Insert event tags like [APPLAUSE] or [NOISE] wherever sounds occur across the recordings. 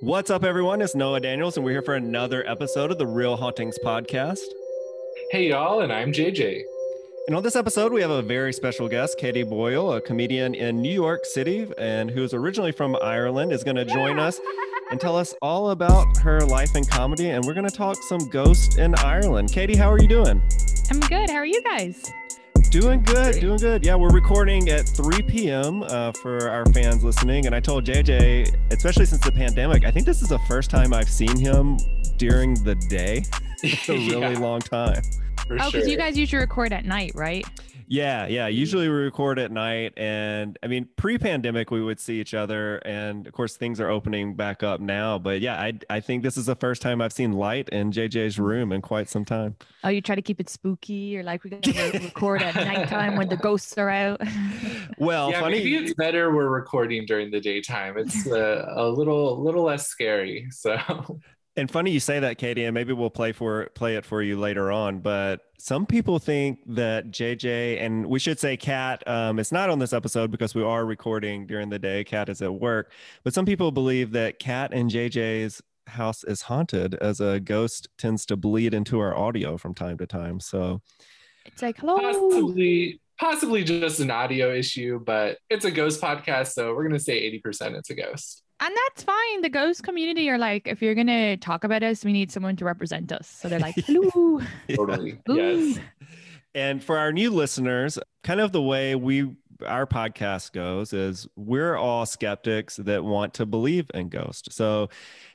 What's up, everyone? It's Noah Daniels, and we're here for another episode of the Real Hauntings podcast. Hey, y'all, and I'm JJ. And on this episode, we have a very special guest, Katie Boyle, a comedian in New York City and who is originally from Ireland, is going to join us and tell us all about her life in comedy. And we're going to talk some ghosts in Ireland. Katie, how are you doing? I'm good. How are you guys? Doing good, doing good. Yeah, we're recording at 3 p.m. Uh, for our fans listening. And I told JJ, especially since the pandemic, I think this is the first time I've seen him during the day. [LAUGHS] It's a really Yeah. long time. For oh, because sure. you guys usually record at night, right? Yeah, yeah. Usually we record at night. And I mean, pre pandemic, we would see each other. And of course, things are opening back up now. But yeah, I, I think this is the first time I've seen light in JJ's room in quite some time. Oh, you try to keep it spooky, or like we gotta record at nighttime when the ghosts are out. [LAUGHS] Well, yeah, funny. maybe it's better we're recording during the daytime. It's uh, a little, little less scary. So [LAUGHS] And funny you say that, Katie, and maybe we'll play for play it for you later on. But some people think that JJ and we should say Kat. Um, it's not on this episode because we are recording during the day. Kat is at work, but some people believe that Kat and JJ's house is haunted as a ghost tends to bleed into our audio from time to time. So it's like, hello. possibly, possibly just an audio issue, but it's a ghost podcast, so we're gonna say eighty percent it's a ghost. And that's fine. The ghost community are like, if you're gonna talk about us, we need someone to represent us. So they're like, [LAUGHS] hello. [LAUGHS] Totally. [LAUGHS] Ooh. yes. And for our new listeners, kind of the way we our podcast goes is we're all skeptics that want to believe in ghosts. So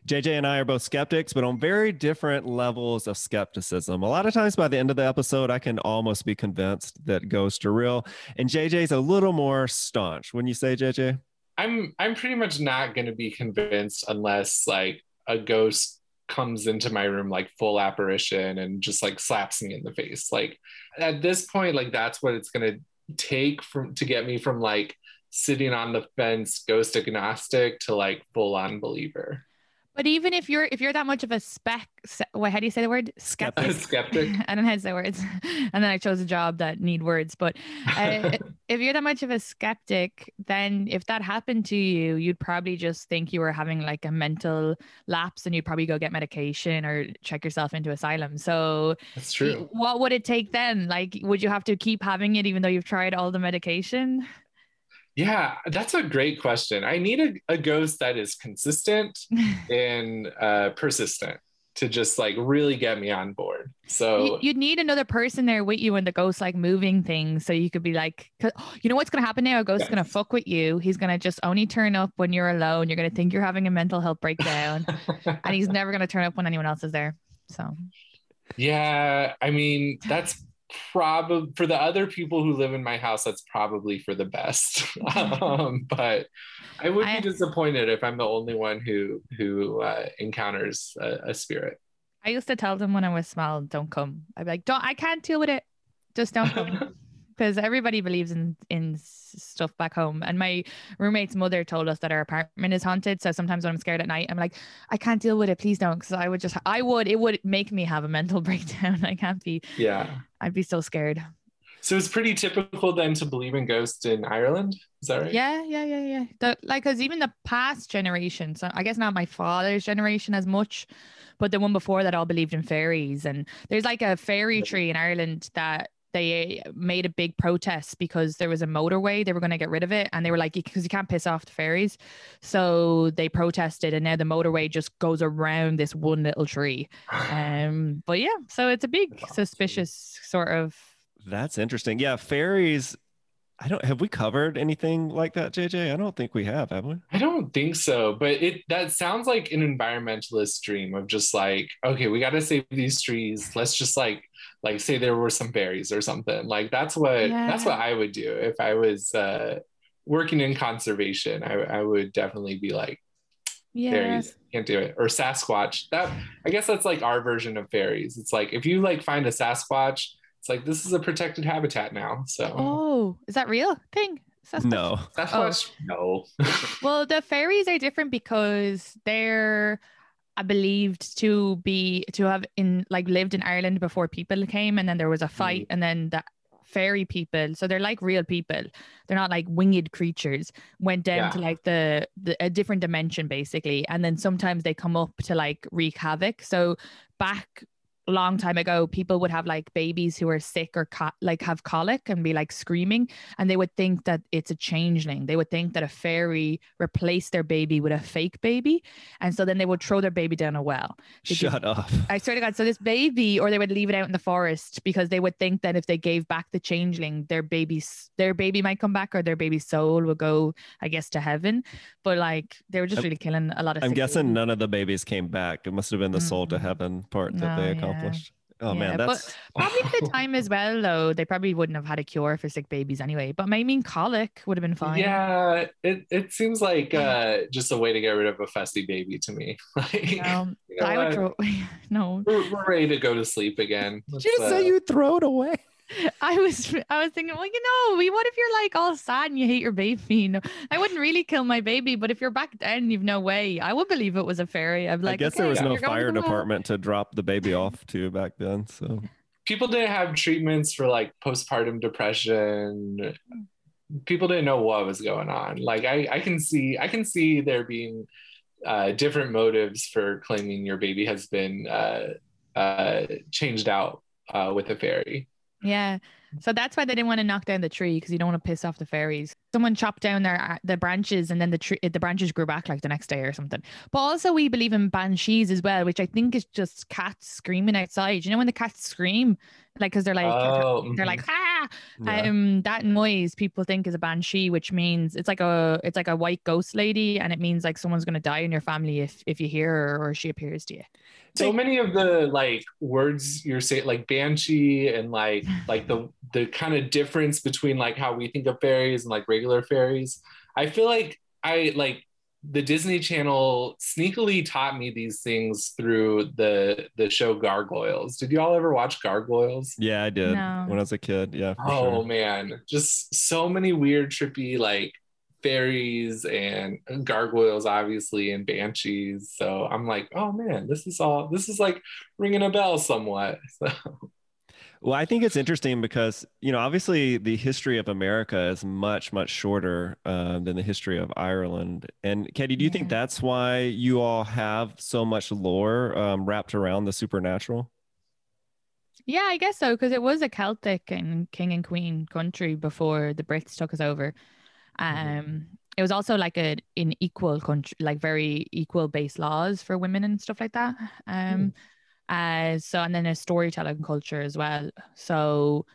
JJ and I are both skeptics, but on very different levels of skepticism. A lot of times by the end of the episode, I can almost be convinced that ghosts are real. And JJ's a little more staunch. Wouldn't you say, JJ? I'm I'm pretty much not gonna be convinced unless like a ghost comes into my room like full apparition and just like slaps me in the face. Like at this point, like that's what it's gonna take from to get me from like sitting on the fence ghost agnostic to like full on believer. But even if you're if you're that much of a spec, what how do you say the word skeptic? Skeptic. [LAUGHS] I don't know how to say words, [LAUGHS] and then I chose a job that need words. But uh, [LAUGHS] if you're that much of a skeptic, then if that happened to you, you'd probably just think you were having like a mental lapse, and you'd probably go get medication or check yourself into asylum. So, That's true. what would it take then? Like, would you have to keep having it even though you've tried all the medication? Yeah, that's a great question. I need a, a ghost that is consistent [LAUGHS] and uh, persistent to just like really get me on board. So You- You'd need another person there with you when the ghost like moving things, so you could be like, you know what's gonna happen now? A ghost's gonna fuck with you. He's gonna just only turn up when you're alone. You're gonna think you're having a mental health breakdown, and he's [LAUGHS] never gonna turn up when anyone else is there. So yeah, I mean, that's probably for the other people who live in my house, that's probably for the best. [LAUGHS] um, but I would be I- disappointed if I'm the only one who who uh, encounters a, a spirit. I used to tell them when I was small, "Don't come." I'd be like, "Don't, I can't deal with it. Just don't come." [LAUGHS] because everybody believes in in stuff back home. And my roommate's mother told us that our apartment is haunted. So sometimes when I'm scared at night, I'm like, I can't deal with it. Please don't, because I would just, I would, it would make me have a mental [LAUGHS] breakdown. I can't be. Yeah. I'd be so scared. So it's pretty typical then to believe in ghosts in Ireland. Is that right? Yeah, yeah, yeah, yeah. The, like, because even the past generation, so I guess not my father's generation as much, but the one before that all believed in fairies. And there's like a fairy tree in Ireland that they made a big protest because there was a motorway they were going to get rid of it and they were like because you can't piss off the fairies so they protested and now the motorway just goes around this one little tree [SIGHS] um but yeah so it's a big suspicious sort of That's interesting. Yeah, fairies. I don't have we covered anything like that, JJ? I don't think we have, have we? I don't think so, but it that sounds like an environmentalist dream of just like, okay, we got to save these trees. Let's just like like say there were some berries or something. Like that's what that's what I would do if I was uh working in conservation. I I would definitely be like yeah fairies can't do it or Sasquatch. That I guess that's like our version of fairies. It's like if you like find a Sasquatch, it's like this is a protected habitat now. So oh is that real thing Sasquatch? No. Sasquatch, no. [LAUGHS] well the fairies are different because they're believed to be to have in like lived in Ireland before people came and then there was a hmm. fight and then the fairy people so they're like real people. They're not like winged creatures went down Yeah. to like the, the a different dimension basically and then sometimes they come up to like wreak havoc. So back long time ago people would have like babies who are sick or co- like have colic and be like screaming and they would think that it's a changeling they would think that a fairy replaced their baby with a fake baby and so then they would throw their baby down a well They Shut up. I swear to God. So this baby, or they would leave it out in the forest because they would think that if they gave back the changeling, their baby's their baby might come back, or their baby's soul would go, I guess, to heaven. But like they were just really killing a lot of. I'm guessing none of the babies came back. It must have been the soul to Mm. heaven part that No, they yeah. Accomplished. Oh Yeah, man, but- that's [LAUGHS] Probably at the [LAUGHS] time as well, though. They probably wouldn't have had a cure for sick babies anyway. But I mean, colic would have been fine. Yeah, it, it seems like uh, just a way to get rid of a fusty baby to me. [LAUGHS] like, Um, you know I would throw. no, we're, we're ready to go to sleep again. Let's, just so uh, you throw it away. [LAUGHS] I was I was thinking, well, you know, we what if you're like all sad and you hate your baby? [LAUGHS] No, I wouldn't really kill my baby, but if you're back then, you've no way. I would believe it was a fairy. I'd be like, I guess okay, there was no you're going to fire department to drop the baby off to back then. So people didn't have treatments for like postpartum depression. People didn't know what was going on. Like I, I can see, I can see there being uh, different motives for claiming your baby has been uh, uh, changed out uh, with a fairy. Yeah. So that's why they didn't want to knock down the tree because you don't want to piss off the fairies. Someone chopped down their uh, the branches and then the tree the branches grew back like the next day or something. But also we believe in banshees as well, which I think is just cats screaming outside. You know when the cats scream, like because they're like oh, they're like ah! Yeah. um that noise people think is a banshee which means it's like a it's like a white ghost lady and it means like someone's going to die in your family if if you hear her or she appears to you. So many of the like words you're saying like banshee and like [SIGHS] like the the kind of difference between like how we think of fairies and like regular fairies i feel like i like the disney channel sneakily taught me these things through the the show gargoyles did you all ever watch gargoyles yeah, I did No. when I was a kid. Yeah, for oh sure. man just so many weird trippy like fairies and gargoyles obviously and banshees so i'm like oh man this is all this is like ringing a bell somewhat [LAUGHS] so Well, I think it's interesting because you know, obviously, the history of America is much, much shorter uh, than the history of Ireland. And Katie, do you think that's why you all have so much lore um, wrapped around the supernatural? yeah i guess so because it was a celtic and king and queen country before the brits took us over um Mhm. it was also like a an equal country like very equal base laws for women and stuff like that um uh so and then a storytelling culture as well so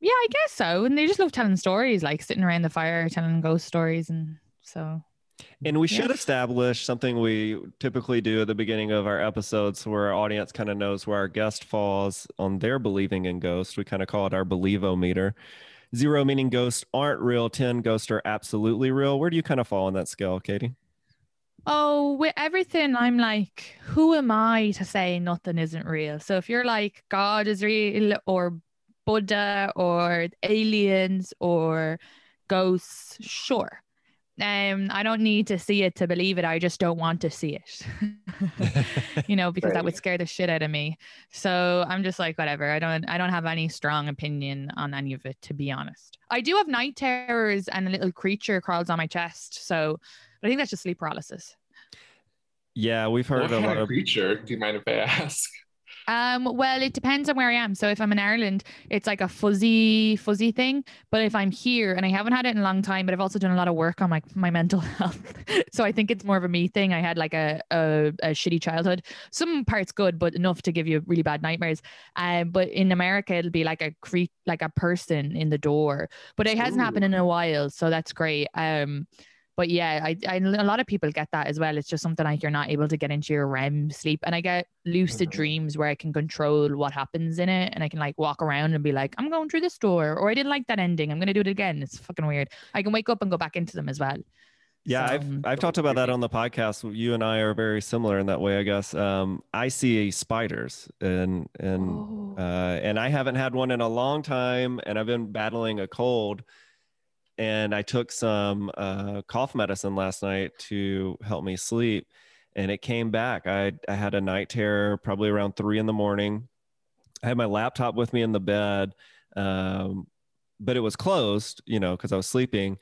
yeah i guess so and they just love telling stories like sitting around the fire telling ghost stories and so And we Yeah. should establish something we typically do at the beginning of our episodes where our audience kind of knows where our guest falls on their believing in ghosts. We kind of call it our believometer. Zero meaning ghosts aren't real, 10 ghosts are absolutely real. Where do you kind of fall on that scale, Katie? Oh, with everything, I'm like, who am I to say nothing isn't real? So if you're like, God is real or Buddha or aliens or ghosts, sure. Um, I don't need to see it to believe it. I just don't want to see it. [LAUGHS] you know, because that would scare the shit out of me. So I'm just like, whatever. I don't I don't have any strong opinion on any of it, to be honest. I do have night terrors and a little creature crawls on my chest. So I think that's just sleep paralysis. Yeah, we've What heard a kind lot of of. creature? Do you mind if I ask? Um, well, it depends on where I am. So if I'm in Ireland, it's like a fuzzy, fuzzy thing. But if I'm here and I haven't had it in a long time, but I've also done a lot of work on my my mental [LAUGHS] health. so I think it's more of a me thing. I had like a a, a shitty childhood. Some parts good, but enough to give you really bad nightmares. Um, but in America, it'll be like a creep, like a person in the door. But it hasn't happened in a while, so that's great. Um. But yeah, I, I a lot of people get that as well. It's just something like you're not able to get into your REM sleep, and I get lucid Mhm. dreams where I can control what happens in it, and I can like walk around and be like, I'm going through this door, or I didn't like that ending. I'm gonna do it again. It's fucking weird. I can wake up and go back into them as well. Yeah, So, I've I've talked about that on the podcast. You and I are very similar in that way, I guess. Um, I see spiders, and and Oh. uh, and I haven't had one in a long time, and I've been battling a cold. And I took some uh, cough medicine last night to help me sleep, and it came back. I I had a night terror probably around three in the morning. I had my laptop with me in the bed, um, but it was closed, you know, because I was sleeping.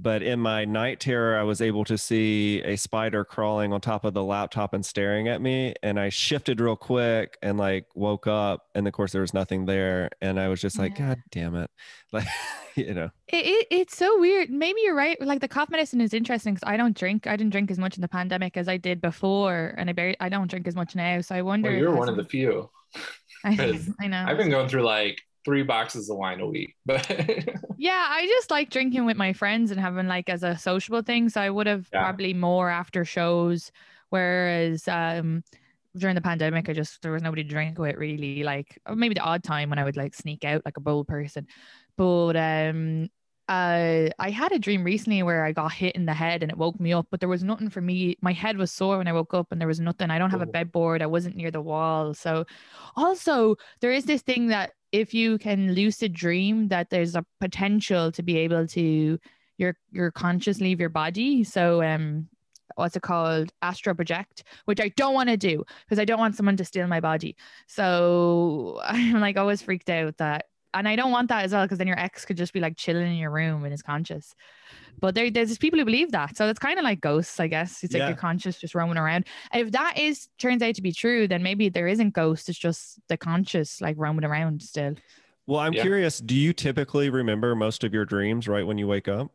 But in my night terror, I was able to see a spider crawling on top of the laptop and staring at me. And I shifted real quick and like woke up. And of course, there was nothing there. And I was just like, Yeah. God damn it. [LAUGHS] Like, you know, It, it, it's so weird. Maybe you're right. Like the cough medicine is interesting because I don't drink. I didn't drink as much in the pandemic as I did before, and I barely, I don't drink as much now. So I wonder. Well, you're one of the few. some- [LAUGHS] I, [LAUGHS] 'cause I know. I've been going through like three boxes of wine a week, [LAUGHS] but Yeah, I just like drinking with my friends and having like as a sociable thing. So I would have Yeah. probably more after shows, whereas um during the pandemic, I just there was nobody to drink with really. Like maybe the odd time when I would like sneak out like a bold person, but um. Uh, I had a dream recently where I got hit in the head and it woke me up, but there was nothing for me. My head was sore when I woke up, and there was nothing. I don't have a bed board. I wasn't near the wall. So, also, there is this thing that if you can lucid dream that there's a potential to be able to your your conscious leave your body. So um what's it called? Astral project which i don't want to do because i don't want someone to steal my body. So [LAUGHS] i'm like always freaked out that and i don't want that as well because then your ex could just be like chilling in your room and is conscious but there, there's people who believe that so it's kind of like ghosts i guess it's like Yeah. your conscious just roaming around if that is turns out to be true then maybe there isn't ghosts it's just the conscious like roaming around still well, I'm Yeah. curious. Do you typically remember most of your dreams right when you wake up?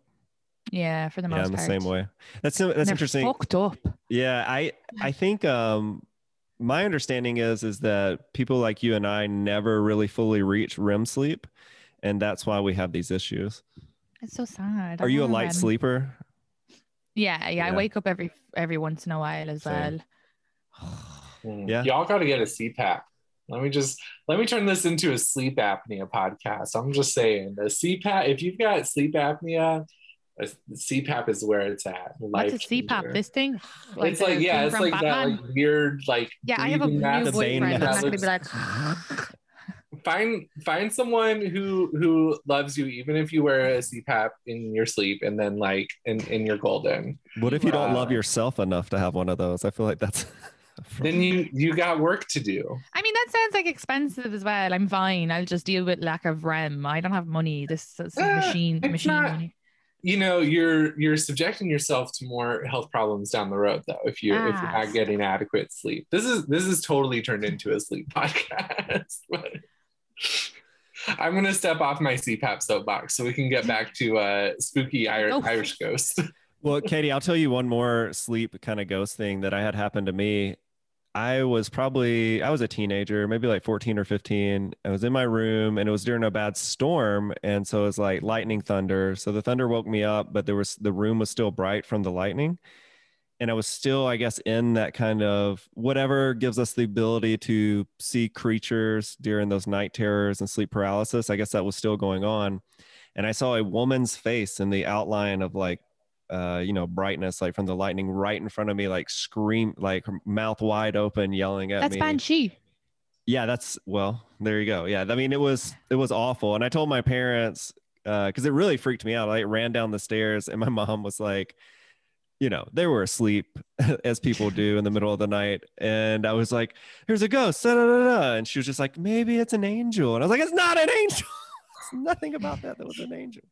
yeah for the most yeah, in the part same way. That's that's They're interesting. fucked up Yeah, I I think um my understanding is is that people like you and I never really fully reach REM sleep and that's why we have these issues. It's so sad. Are you a light run. sleeper? Yeah, yeah, Yeah. I wake up every every once in a while as Same. well. Mm. Yeah. y'all got to get a CPAP. Let me just let me turn this into a sleep apnea podcast. I'm just saying, the CPAP. If you've got sleep apnea, a CPAP is where it's at. What's a CPAP? changer. This thing? it's like yeah, it's like Batman? that like weird like. yeah, I have a breathing new mask The boyfriend. I'm mask. not gonna be like, [LAUGHS] find find someone who who loves you even if you wear a CPAP in your sleep and then like in in your golden What if you don't love yourself enough to have one of those? I feel like that's [LAUGHS] then you you got work to do I mean, that sounds like expensive as well. I'm fine. I'll just deal with lack of REM. I don't have money. This is Eh, machine machine not- money. You know you're you're subjecting yourself to more health problems down the road though if you if you're Ah. not getting adequate sleep this is this is totally turned into a sleep [LAUGHS] podcast [LAUGHS] but i'm going to step off my cpap soapbox so we can get back to uh spooky Ir- Go. irish ghosts [LAUGHS] Well, Katie, I'll tell you one more sleep kind of ghost thing that I had happen to me. I was probably I was a teenager, maybe like 14 or 15. I was in my room and it was during a bad storm and so it was like lightning thunder. So the thunder woke me up, but there was the room was still bright from the lightning. And I was still I guess in that kind of whatever gives us the ability to see creatures during those night terrors and sleep paralysis. I guess that was still going on. And I saw a woman's face in the outline of like uh, you know, brightness like from the lightning right in front of me, like scream, like mouth wide open, yelling at me. That's me. Banshee. yeah, that's well, there you go. Yeah, I mean, it was it was awful, and I told my parents uh, because it really freaked me out. I ran down the stairs, and my [LAUGHS] mom was like, you know, they were asleep [LAUGHS] as people do in the middle of the night, and I was like, "Here's a ghost," da, da, da. and she was just like, "Maybe it's an angel," and I was like, "It's not an [LAUGHS] angel. nothing about that that was an angel."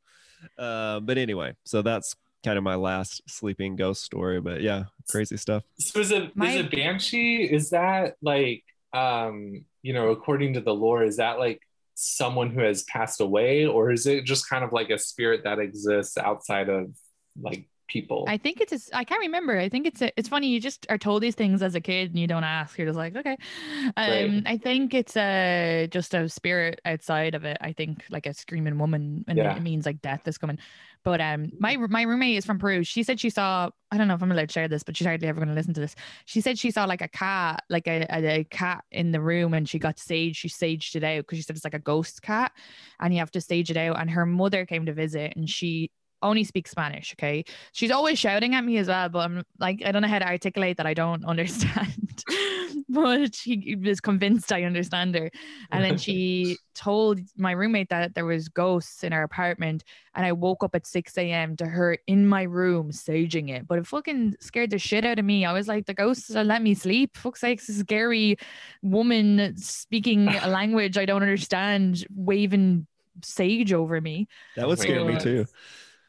Uh, but anyway, so that's kind of my last sleeping ghost story. But yeah, crazy stuff. So is a my- is a banshee? Is that like um you know according to the lore? Is that like someone who has passed away, or is it just kind of like a spirit that exists outside of like people. I think it's I can't remember. I think it's a, it's funny you just are told these things as a kid and you don't ask. You're just like, okay. Um right. I think it's a just a spirit outside of it. I think like a screaming woman and yeah. it means like death is coming. But um my my roommate is from Peru. She said she saw I don't know if I'm allowed to share this, but she's hardly ever going to listen to this. She said she saw like a cat, like a, a, a cat in the room and she got sage. She saged it out because she said it's like a ghost cat and you have to stage it out. And her mother came to visit and she only speaks Spanish. Okay. She's always shouting at me as well, but I'm like, I don't know how to articulate that I don't [LAUGHS] understand. [LAUGHS] but she was convinced I understand her. And then she [LAUGHS] told my roommate that there was ghosts in our apartment. And I woke up at 6 a.m. to her in my room saging it. But it fucking scared the shit out of me. I was like, the ghosts are let me sleep. Fuck's sake, this scary woman speaking a language I don't understand, waving sage over me. That would scare me too.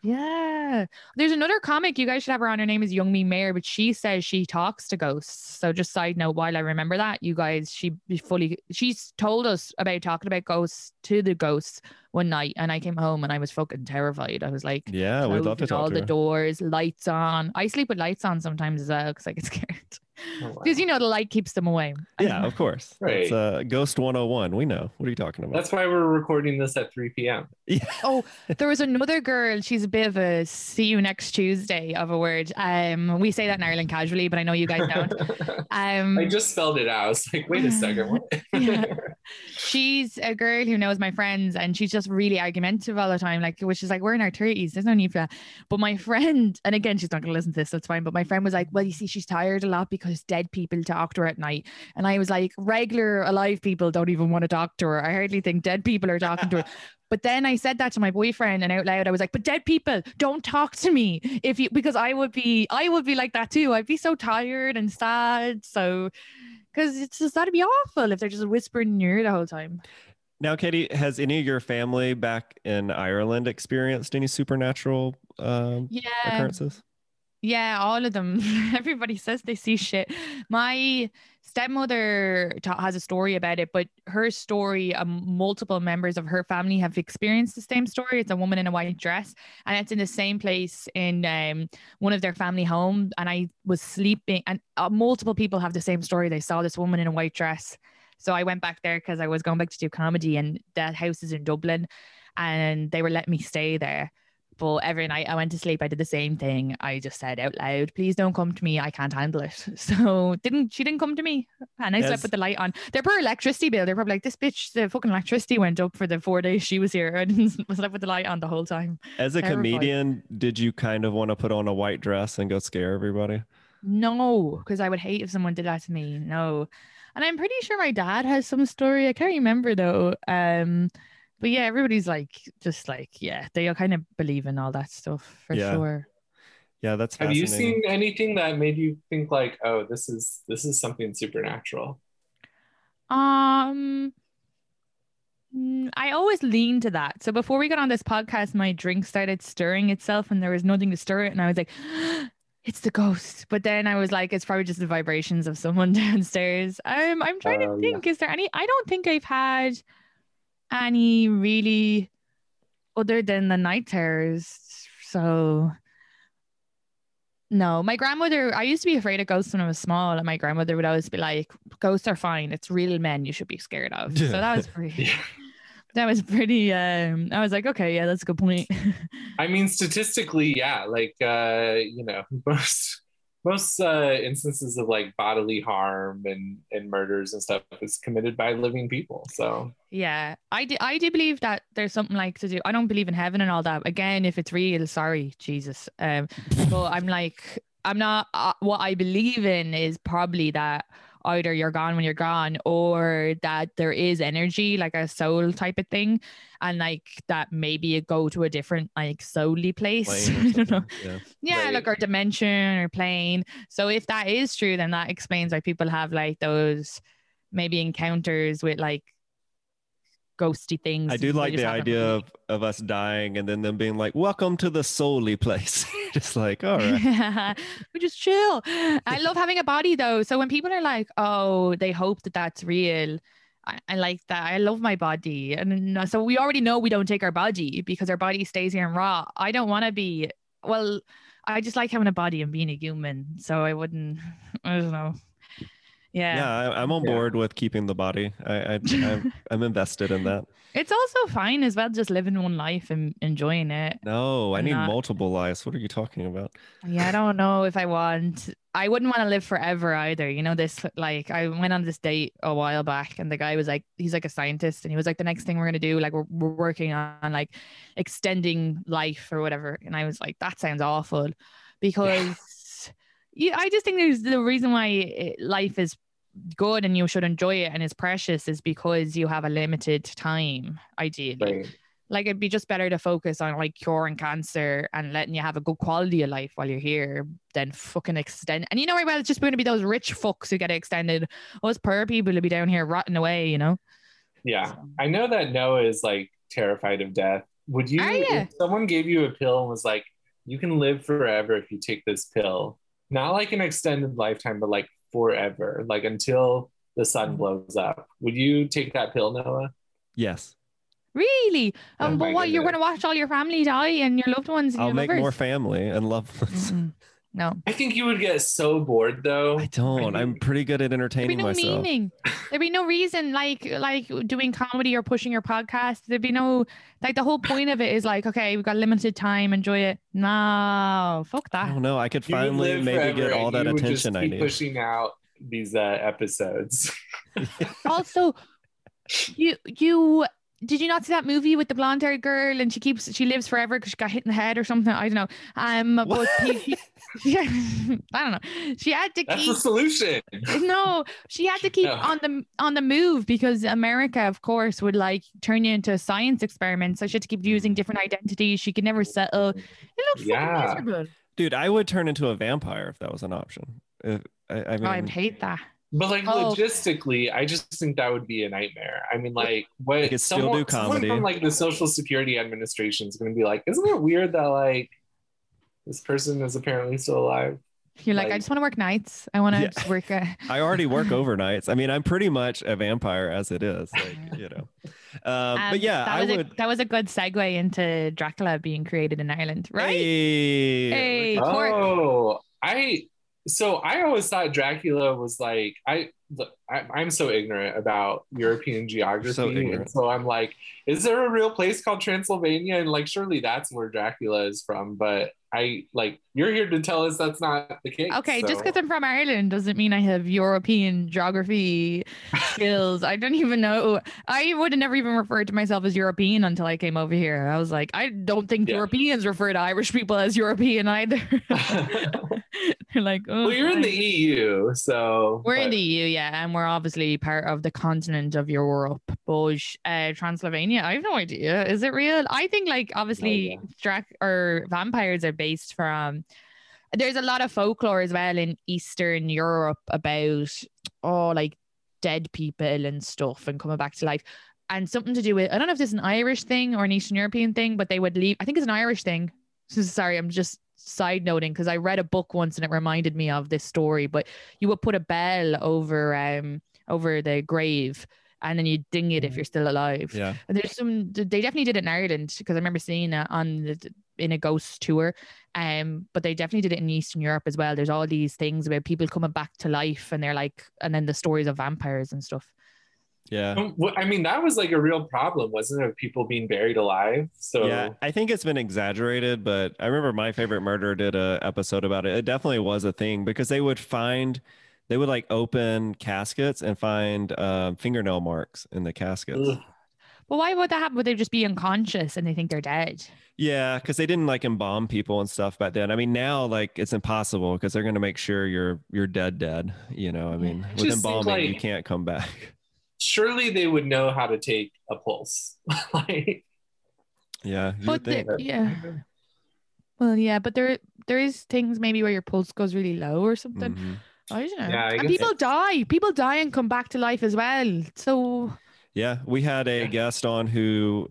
Yeah. There's another comic you guys should have her on. Her name is Youngmi Mayer, but she says she talks to ghosts. So just side note, while I remember that, you guys, she fully she's told us about talking about ghosts to the ghosts one night and I came home and I was fucking terrified. I was like, Yeah, we'd love to talk all to the doors, lights on. I sleep with lights on sometimes as well because I get [LAUGHS] scared. Because oh, wow. you know the light keeps them away. Yeah, of course. Right. It's uh, Ghost 101. We know. What are you talking about? That's why we're recording this at 3 p.m. Yeah. [LAUGHS] oh, there was another girl. She's a bit of a see you next Tuesday of a word. Um, we say that in Ireland casually, but I know you guys don't. [LAUGHS] Um, I just spelled it out. I was like, wait a second. What? [LAUGHS] yeah. She's a girl who knows my friends, and she's just really argumentative all the time. Like, which is like, we're in our 30s. There's no need for that. But my friend, and again, she's not going to listen to this, so it's fine. But my friend was like, well, you see, she's tired a lot because dead people talk to her at night. And I was like, regular alive people don't even want to talk to her. I hardly think dead people are talking to her. [LAUGHS] But then I said that to my boyfriend and out loud, I was like, but dead people don't talk to me if you, because I would be, I would be like that too. I'd be so tired and sad. So, because it's just that'd be awful if they're just whispering in your ear the whole time. Now, Katie, has any of your family back in Ireland experienced any supernatural um, yeah. occurrences? Yeah, all of them. [LAUGHS] Everybody says they see shit. My stepmother ta- has a story about it, but her story, um, multiple members of her family have experienced the same story. It's a woman in a white dress, and it's in the same place in um, one of their family home. And I was sleeping, and uh, multiple people have the same story. They saw this woman in a white dress. So I went back there because I was going back to do comedy, and that house is in Dublin, and they were letting me stay there. But every night I went to sleep, I did the same thing. I just said out loud, "Please don't come to me. I can't handle it." [LAUGHS] So didn't she didn't come to me, and I yes. slept with the light on. Their poor electricity bill. They're probably like, "This bitch, the fucking electricity went up for the four days she was here." [LAUGHS] I didn't slept with the light on the whole time. As a comedian, did you kind of want to put on a white dress and go scare everybody? No, because I would hate if someone did that to me. No, and I'm pretty sure my dad has some story. I can't remember though. Um but yeah, everybody's like just like yeah, they all kind of believe in all that stuff for yeah. sure. Yeah, that's. Have you seen anything that made you think like, oh, this is this is something supernatural? Um. Mm, I always lean to that. So before we got on this podcast, my drink started stirring itself and there was nothing to stir it. And I was like, [GASPS] it's the ghost. But then I was like, it's probably just the vibrations of someone [LAUGHS] downstairs. Um, I'm trying uh, to think, yeah. is there any? I don't think I've had any really other than the night terrors. So no, my grandmother, I used to be afraid of ghosts when I was small, and my grandmother would always be like, Ghosts are fine. It's real men you should be scared of. So that was pretty [LAUGHS] that was pretty um I was like, okay, yeah, that's a good point. [LAUGHS] I mean, statistically, yeah, like uh, you know, [LAUGHS] most most uh, instances of like bodily harm and and murders and stuff is committed by living people so. Yeah i do i do believe that there's something like to do i don't believe in heaven and all that again if it's real sorry jesus um but i'm like i'm not uh, what i believe in is probably that either you're gone when you're gone or that there is energy, like a soul type of thing. And like that maybe you go to a different like soully place. [LAUGHS] I don't know. Yeah. Yeah, Right. like our dimension or plane. So if that is true, then that explains why people have like those maybe encounters with like ghosty things. I do like the idea of, of us dying and then them being like, "Welcome to the solely place." [LAUGHS] Just like, all right. we [LAUGHS] just chill. I love having a body though. So when people are like, "Oh, they hope that that's real," I, I like that. I love my body, and so we already know we don't take our body because our body stays here and raw. I don't want to be. Well, I just like having a body and being a human. So I wouldn't. [LAUGHS] I don't know. Yeah. Yeah, I, I'm on Yeah. board with keeping the body. I, I I'm, [LAUGHS] I'm invested in that. It's also fine as well, just living one life and enjoying it. No, I I'm need not- multiple lives. What are you talking about? Yeah, I don't know if I want. I wouldn't want to live forever either. You know, this like I went on this date a while back, and the guy was like, he's like a scientist, and he was like, the next thing we're gonna do, like we're, we're working on like extending life or whatever, and I was like, that sounds awful, because yeah, I just think there's the reason why life is good and you should enjoy it and is precious is because you have a limited time, ideally Right. like it'd be just better to focus on like curing cancer and letting you have a good quality of life while you're here than fucking extend. And you know, well, it's just going to be those rich fucks who get extended. Us poor people will be down here rotting away, you know? Yeah. So- I know that Noah is like terrified of death. Would you, ya? if someone gave you a pill and was like, you can live forever if you take this pill, not like an extended lifetime, but like forever, like until the sun Mhm. blows up, would you take that pill, Noah? Yes, Really? Oh Um, but my what you're going to watch all your family die and your loved ones? And I'll your make lovers? more family and love. Mm-mm. No. I think you would get so bored though. I don't. I'm pretty good at entertaining There'd be no myself. meaning. There'd be no reason like like doing comedy or pushing your podcast. There'd be no like the whole point of it is like, okay, we've got limited time, enjoy it. No, fuck I that. don't know. I could You finally maybe get all that you just attention I need. Pushing out these uh, episodes. [LAUGHS] also you you did you not see that movie with the blonde haired girl and she keeps she lives forever because she got hit in the head or something? I don't know. Um but What? he- he- [LAUGHS] yeah, I don't know. She had to That's keep the solution. [LAUGHS] no, she had to [LAUGHS] keep No. on the on the move because America, of course, would like turn you into a science experiment. So she had to keep using different identities. She could never settle. It looked Yeah. fucking miserable. Dude, I would turn into a vampire if that was an option. If, I, I mean, oh, I'd hate that. But like Oh. logistically, I just think that would be a nightmare. I mean, like what could still someone, do someone comedy. from like the Social Security Administration is going to be like, isn't it weird that like this person is apparently still alive? You're like, I just want to work nights. I want to Yeah. just work. A... [LAUGHS] [LAUGHS] I already work overnights. I mean, I'm pretty much a vampire as it is. [LAUGHS] Like, you know. Um, Um, but yeah, that I was a, would. that was a good segue into Dracula being created in Ireland, right? Hey, Hey. look Cork. Oh, I so I always thought Dracula was like I. I I'm so ignorant about European geography, So ignorant. so I'm like, is there a real place called Transylvania? And like, surely that's where Dracula is from. But I like you're here to tell us that's not the case. Okay, just because I'm from Ireland doesn't mean I have European geography [LAUGHS] skills. I don't even know. I would have never even referred to myself as European until I came over here. I was like, I don't think Yeah. Europeans refer to Irish people as European either. [LAUGHS] They're like, oh, well, you're in the. EU, so We're in the EU, yeah, and we're obviously part of the continent of Europe. But uh, Transylvania, I have no idea. Is it real? I think, like, obviously, idea. Drac or vampires are based from. There's a lot of folklore as well in Eastern Europe about oh, like dead people and stuff and coming back to life. And something to do with I don't know if this is an Irish thing or an Eastern European thing, but they would leave. I think it's an Irish thing. So [LAUGHS] sorry, I'm just side noting because I read a book once and it reminded me of this story. But you would put a bell over um over the grave and then you ding it if you're still alive. Yeah. And there's some they definitely did it in Ireland because I remember seeing it on the in a ghost tour. Um, but they definitely did it in Eastern Europe as well. There's all these things about people coming back to life and they're like and then the stories of vampires and stuff. Yeah. Um, I mean, that was like a real problem, wasn't it? Of people being buried alive. So Yeah, I think it's been exaggerated, but I remember my favorite murder did a episode about it. It definitely was a thing because they would find, they would like open caskets and find um, fingernail marks in the caskets. Ugh. But why would that happen? Would they just be unconscious and they think they're dead? Yeah, because they didn't like embalm people and stuff back then. I mean, now like it's impossible because they're going to make sure you're you're dead, dead. You know, I mean, It with just seems embalming, you can't come back. [LAUGHS] Surely they would know how to take a pulse. [LAUGHS] like, Yeah, you But think. the- yeah. Well, yeah, but there there is things maybe where your pulse goes really low or something. Mhm. I don't know. Yeah, I and guess people die. People die and come back to life as well. So Yeah, we had a guest on who,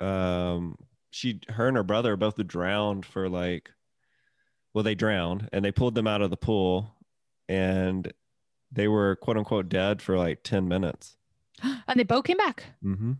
um, she, her and her brother both drowned for like, well, they drowned and they pulled them out of the pool, and they were quote unquote dead for like ten minutes. [GASPS] and they both came back. Mm-hmm.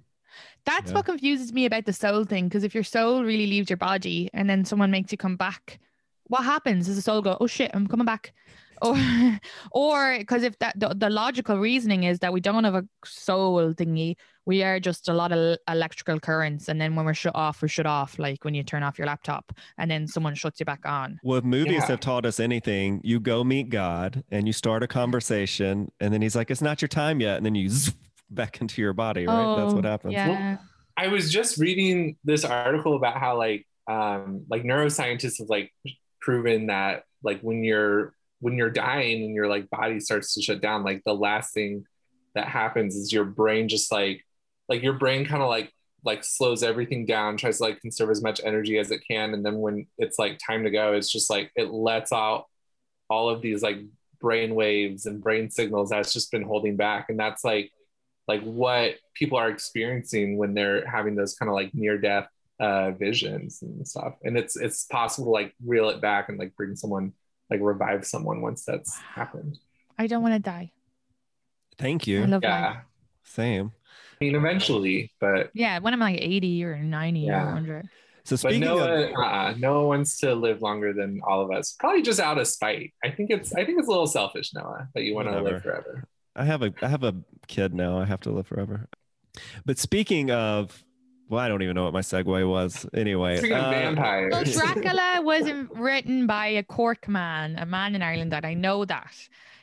That's Yeah. what confuses me about the soul thing. Because if your soul really leaves your body and then someone makes you come back, what happens? Does the soul go, "Oh shit, I'm coming back," or, [LAUGHS] or because if that the, the logical reasoning is that we don't have a soul thingy, we are just a lot of electrical currents, and then when we're shut off, we're shut off. Like when you turn off your laptop, and then someone shuts you back on. Well, if movies Yeah. have taught us anything, you go meet God and you start a conversation, and then He's like, "It's not your time yet," and then you [LAUGHS] zzz back into your body. Right? That's what Oh, happens. Yeah. I was just reading this article about how like um like neuroscientists have like proven that like when you're when you're dying and your like body starts to shut down, like the last thing that happens is your brain just like like your brain kind of like like slows everything down, tries to like conserve as much energy as it can, and then when it's like time to go, it's just like it lets out all of these like brain waves and brain signals that's just been holding back, and that's like like what people are experiencing when they're having those kind of like near death uh visions and stuff and it's it's possible to like reel it back and like bring someone like revive someone once that's happened I don't want to die. Thank I you. love yeah life. Same. i mean eventually but Yeah, when I'm like 80 or 90 or Yeah. 100. So but speaking Noah, of, uh, Noah wants to live longer than all of us. Probably just out of spite. I think it's I think it's a little selfish, Noah, that you want to live forever. I have a I have a kid now. I have to live forever. But speaking of, well, I don't even know what my segue was. Anyway, uh, vampires, Well, [LAUGHS] Dracula was in- written by a Cork man, a man in Ireland that I know that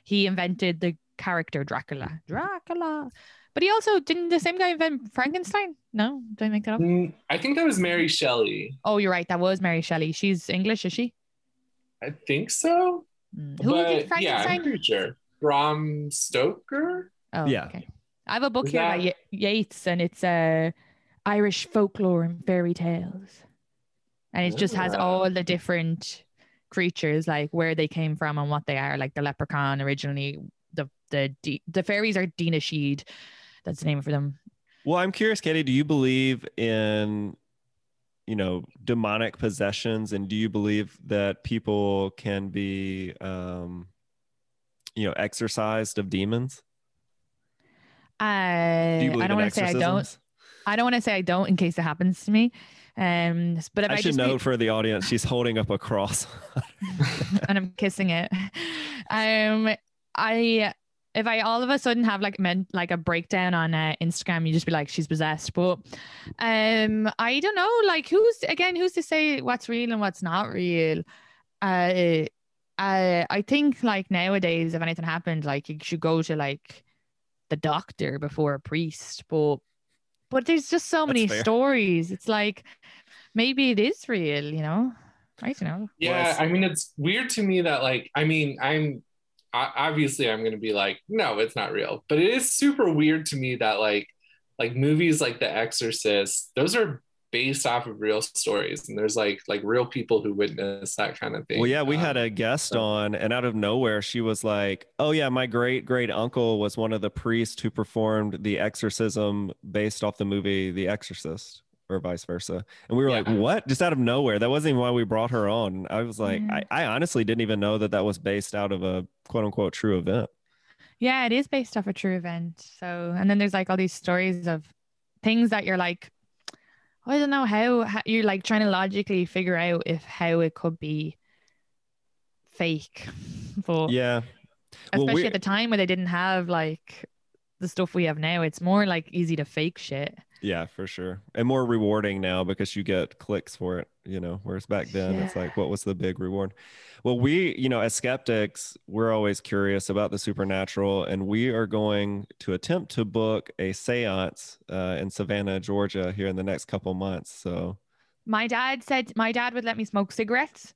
he invented the character Dracula. Dracula. But he also didn't the same guy invent Frankenstein? No, did I make that up? Mm, I think that was Mary Shelley. Oh, you're right. That was Mary Shelley. She's English, is she? I think so. Mm. Who but did Frankenstein? I'm sure. Bram Stoker. Oh, Yeah. Okay. I have a book Is here by that- Ye- Yeats, and it's uh, Irish folklore and fairy tales, and it just has all the different creatures, like where they came from and what they are. Like the leprechaun originally, the the the fairies are Daoine Sidhe. That's the name for them. well, I'm curious, Katie. Do you believe in, you know, demonic possessions, and do you believe that people can be, um, you know, exorcised of demons? I Do you believe I don't want to say I don't. I don't want to say I don't in case it happens to me. Um, but if I I, should just be- note for the audience, she's holding up a cross. [LAUGHS] and I'm kissing it. Um, I if I all of a sudden have like men like a breakdown on uh, Instagram, you just be like, she's possessed. But um, I don't know, like who's again, who's to say what's real and what's not real? Uh, uh, I think like nowadays, if anything happened, like you should go to like the doctor before a priest. But but there's just so That's many fair. stories. It's like maybe it is real, you know. I don't know. Yeah, I mean, it's weird to me that like, I mean, I'm o- obviously I'm gonna be like, no, it's not real, but it is super weird to me that like, like movies like The Exorcist, those are based off of real stories, and there's like like real people who witness that kind of thing. Well, yeah, we Um, had a guest so- on, and out of nowhere, she was like, "Oh yeah, my great great uncle was one of the priests who performed the exorcism based off the movie The Exorcist, or vice versa." And we were like, "What?" Just out of nowhere. That wasn't even why we brought her on. I was like, Mhm. I, I honestly didn't even know that that was based out of a quote unquote true event. Yeah, it is based off a true event. So, and then there's like all these stories of things that you're like, I don't know how, how you're like trying to logically figure out if how it could be fake. [LAUGHS] But Yeah. Especially at the time where they didn't have like the stuff we have now. It's more like easy to fake shit. Yeah, for sure. And more rewarding now because you get clicks for it, you know, whereas back then it's like, what was the big reward? Well, we, you know, as skeptics, we're always curious about the supernatural, and we are going to attempt to book a seance uh, in Savannah, Georgia, here in the next couple months. So, my dad said my dad would let me smoke cigarettes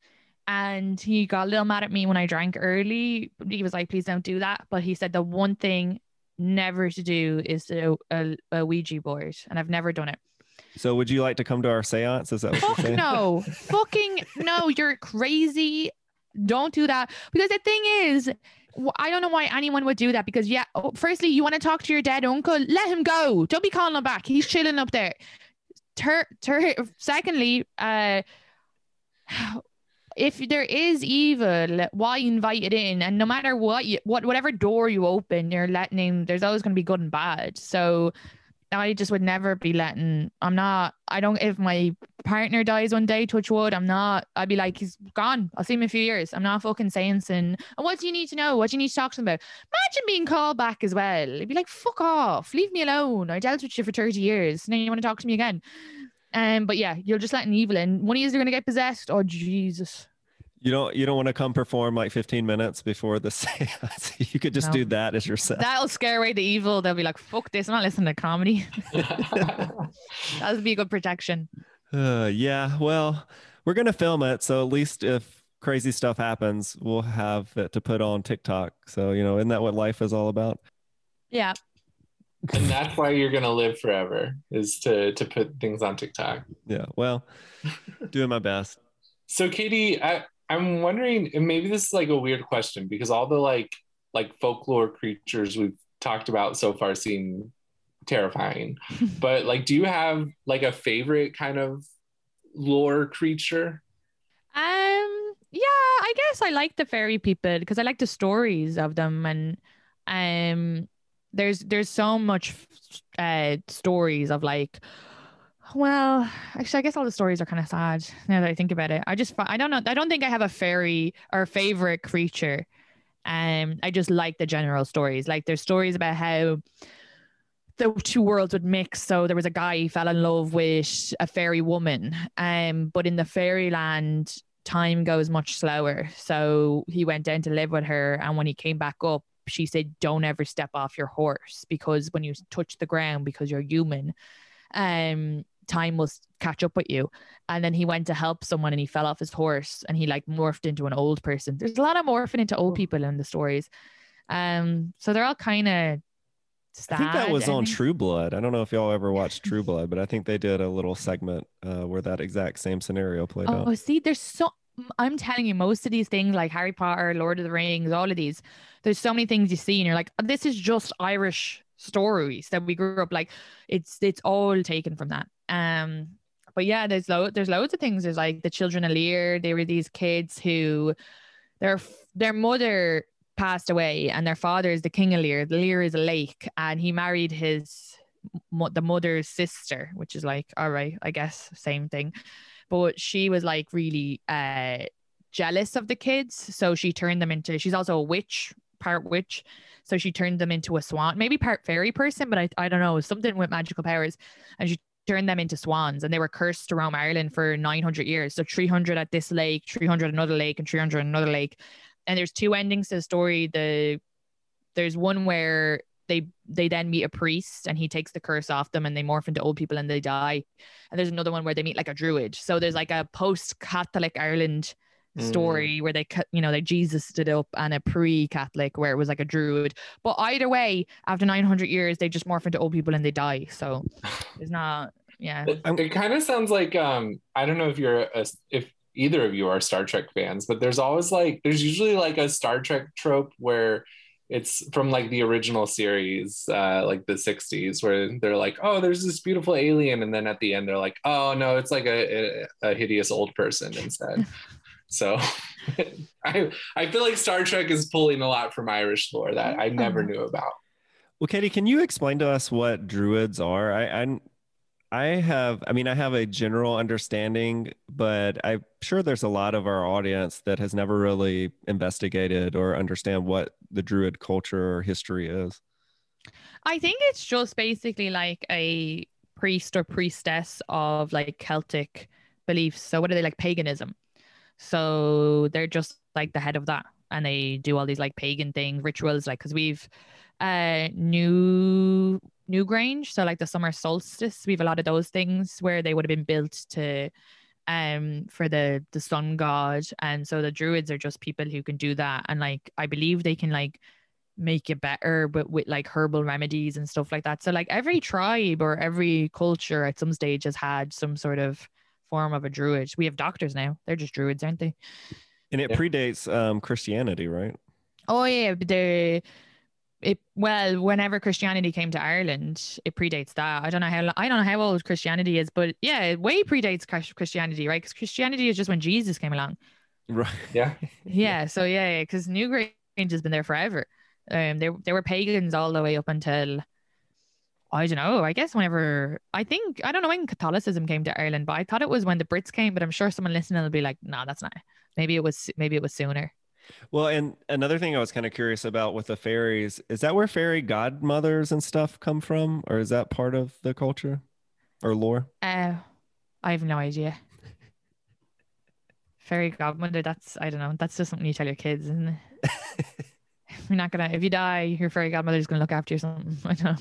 and he got a little mad at me when I drank early. He was like, please don't do that. But he said the one thing never to do is a, a, a Ouija board, and I've never done it. So, would you like to come to our seance? Is that what Fuck you're saying? no. [LAUGHS] Fucking no. You're crazy. Don't do that. Because the thing is, I don't know why anyone would do that. Because, yeah, oh, firstly, you want to talk to your dead uncle? Let him go. Don't be calling him back. He's chilling up there. Ter- ter- secondly, uh, if there is evil, why invite it in? And no matter what, you, what whatever door you open, you're letting in. There's always going to be good and bad. So I just would never be letting. I'm not. I don't. If my partner dies one day, touch wood, I'm not. I'd be like, he's gone. I'll see him in a few years. I'm not fucking saying and. And what do you need to know? What do you need to talk to them about? Imagine being called back as well. It'd be like, fuck off, leave me alone. I dealt with you for 30 years. Now you want to talk to me again. Um, but yeah, you're just letting evil in. One of you are going to get possessed. Oh Jesus. You don't you don't want to come perform like 15 minutes before the [LAUGHS] seance. you could just No. do that as your set. That'll scare away the evil. They'll be like, fuck this. I'm not listening to comedy. [LAUGHS] [LAUGHS] That would be a good protection. Uh, yeah, well, we're gonna film it, so at least if crazy stuff happens, we'll have it to put on TikTok. So you know, isn't that what life is all about? Yeah. and that's why you're gonna live forever is to to put things on TikTok. Yeah, well, doing my best. So Katie, I, I'm wondering, and maybe this is like a weird question because all the like like folklore creatures we've talked about so far seem terrifying. [LAUGHS] but like, do you have like a favorite kind of lore creature? Um. Yeah, I guess I like the fairy people because I like the stories of them, and um, there's there's so much uh stories of like. Well, actually, I guess all the stories are kind of sad now that I think about it. I just, I don't know. I don't think I have a fairy or favorite creature. Um, I just like the general stories. Like there's stories about how the two worlds would mix. So there was a guy who fell in love with a fairy woman. Um, but in the fairyland, time goes much slower. So he went down to live with her, and when he came back up, she said, "Don't ever step off your horse because when you touch the ground, because you're human, um, time will catch up with you." And then he went to help someone, and he fell off his horse, and he like morphed into an old person. There's a lot of morphing into old people in the stories. Um, so they're all kind of. I think that was on True. True Blood. I don't know if y'all ever watched True Blood, but I think they did a little segment uh, where that exact same scenario played Oh, out. Oh, see, there's so I'm telling you, most of these things like Harry Potter, Lord of the Rings, all of these, there's so many things you see, and you're like, this is just Irish stories that we grew up like. It's it's all taken from that. Um, but yeah, there's lo- there's loads of things. There's like the children of Lir. They were these kids who, their their mother passed away, and their father is the king of Lir. The Lir is a lake, and he married his the mother's sister, which is like, all right, I guess same thing but she was like really uh jealous of the kids so she turned them into she's also a witch part witch so she turned them into a swan maybe part fairy person but i, I don't know something with magical powers and she turned them into swans and they were cursed to roam ireland for 900 years. So 300 at this lake 300 another lake and 300 another lake. And there's two endings to the story. The there's one where they they then meet a priest and he takes the curse off them and they morph into old people and they die. And there's another one where they meet like a druid. So there's like a post-catholic ireland Mm. story where they cut you know they jesus it up and a pre-catholic where it was like a druid but either way after 900 years they just morph into old people and they die so [LAUGHS] it's not yeah It, it kind of sounds like um I don't know if you're a, if either of you are Star Trek fans, but there's always like there's usually like a Star Trek trope where it's from like the original series, uh, like the 60s, where they're like, oh, there's this beautiful alien, and then at the end they're like, oh no, it's like a, a, a hideous old person instead. [LAUGHS] so [LAUGHS] I I feel like Star Trek is pulling a lot from Irish lore that I never knew about. Well, Katie, can you explain to us what druids are? I, I, I have, I mean, I have a general understanding, but I'm sure there's a lot of our audience that has never really investigated or understand what the druid culture or history is. I think it's just basically like a priest or priestess of like Celtic beliefs. So what are they like paganism? So they're just like the head of that, and they do all these like pagan things, rituals, like because we've uh new Newgrange. so like the summer solstice, we have a lot of those things where they would have been built to um for the the sun god. And so the druids are just people who can do that. And like i believe they can like make it better but with like herbal remedies and stuff like that. So like every tribe or every culture at some stage has had some sort of form of a druid. We have doctors now. They're just druids aren't they? And it Yeah. predates um, Christianity, right? oh yeah. But the it well whenever christianity came to ireland it predates that. I don't know how i don't know how old christianity is but yeah it way predates christianity right? Because christianity is just when jesus came along. Right. Yeah. [LAUGHS] yeah. So yeah because newgrange has been there forever. Um they, they were pagans all the way up until i don't know i guess whenever i think i don't know when catholicism came to ireland but i thought it was when the brits came but i'm sure someone listening will be like no that's not maybe it was maybe it was sooner Well, and another thing I was kind of curious about with the fairies is that where fairy godmothers and stuff come from, or is that part of the culture or lore? Uh, I have no idea. [LAUGHS] Fairy godmother. That's I don't know. That's just something you tell your kids, isn't it? [LAUGHS] You're not gonna. If you die, your fairy godmother's gonna look after you. or Something. [LAUGHS] I don't know.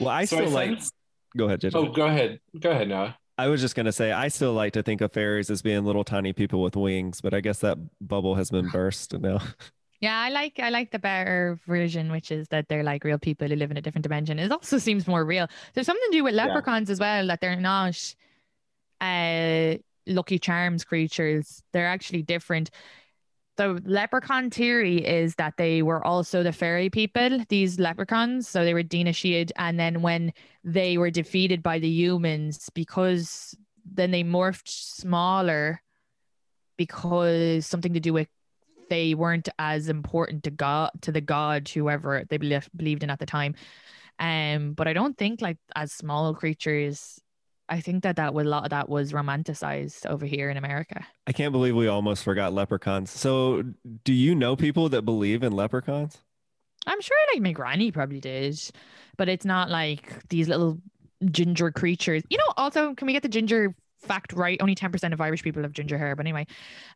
Well, I So still like. sense- Go ahead, JJ. Oh, go ahead. Go ahead, Noah. I was just gonna say I still like to think of fairies as being little tiny people with wings, but I guess that bubble has been burst now. [LAUGHS] Yeah, I like I like the better version, which is that they're like real people who live in a different dimension. It also seems more real. There's something to do with Yeah. leprechauns as well, that they're not uh lucky charms creatures. They're actually different. The leprechaun theory is that they were also the fairy people, these leprechauns. So they were Daoine Sidhe. And then when they were defeated by the humans, because then they morphed smaller because something to do with they weren't as important to God to the God whoever they believed in at the time. Um, but I don't think like as small creatures. I think that that was a lot of that was romanticized over here in America. I can't believe we almost forgot leprechauns. So, do you know people that believe in leprechauns? I'm sure like my granny probably did, but it's not like these little ginger creatures. You know, also can we get the ginger fact right? Only 10% of Irish people have ginger hair, but anyway.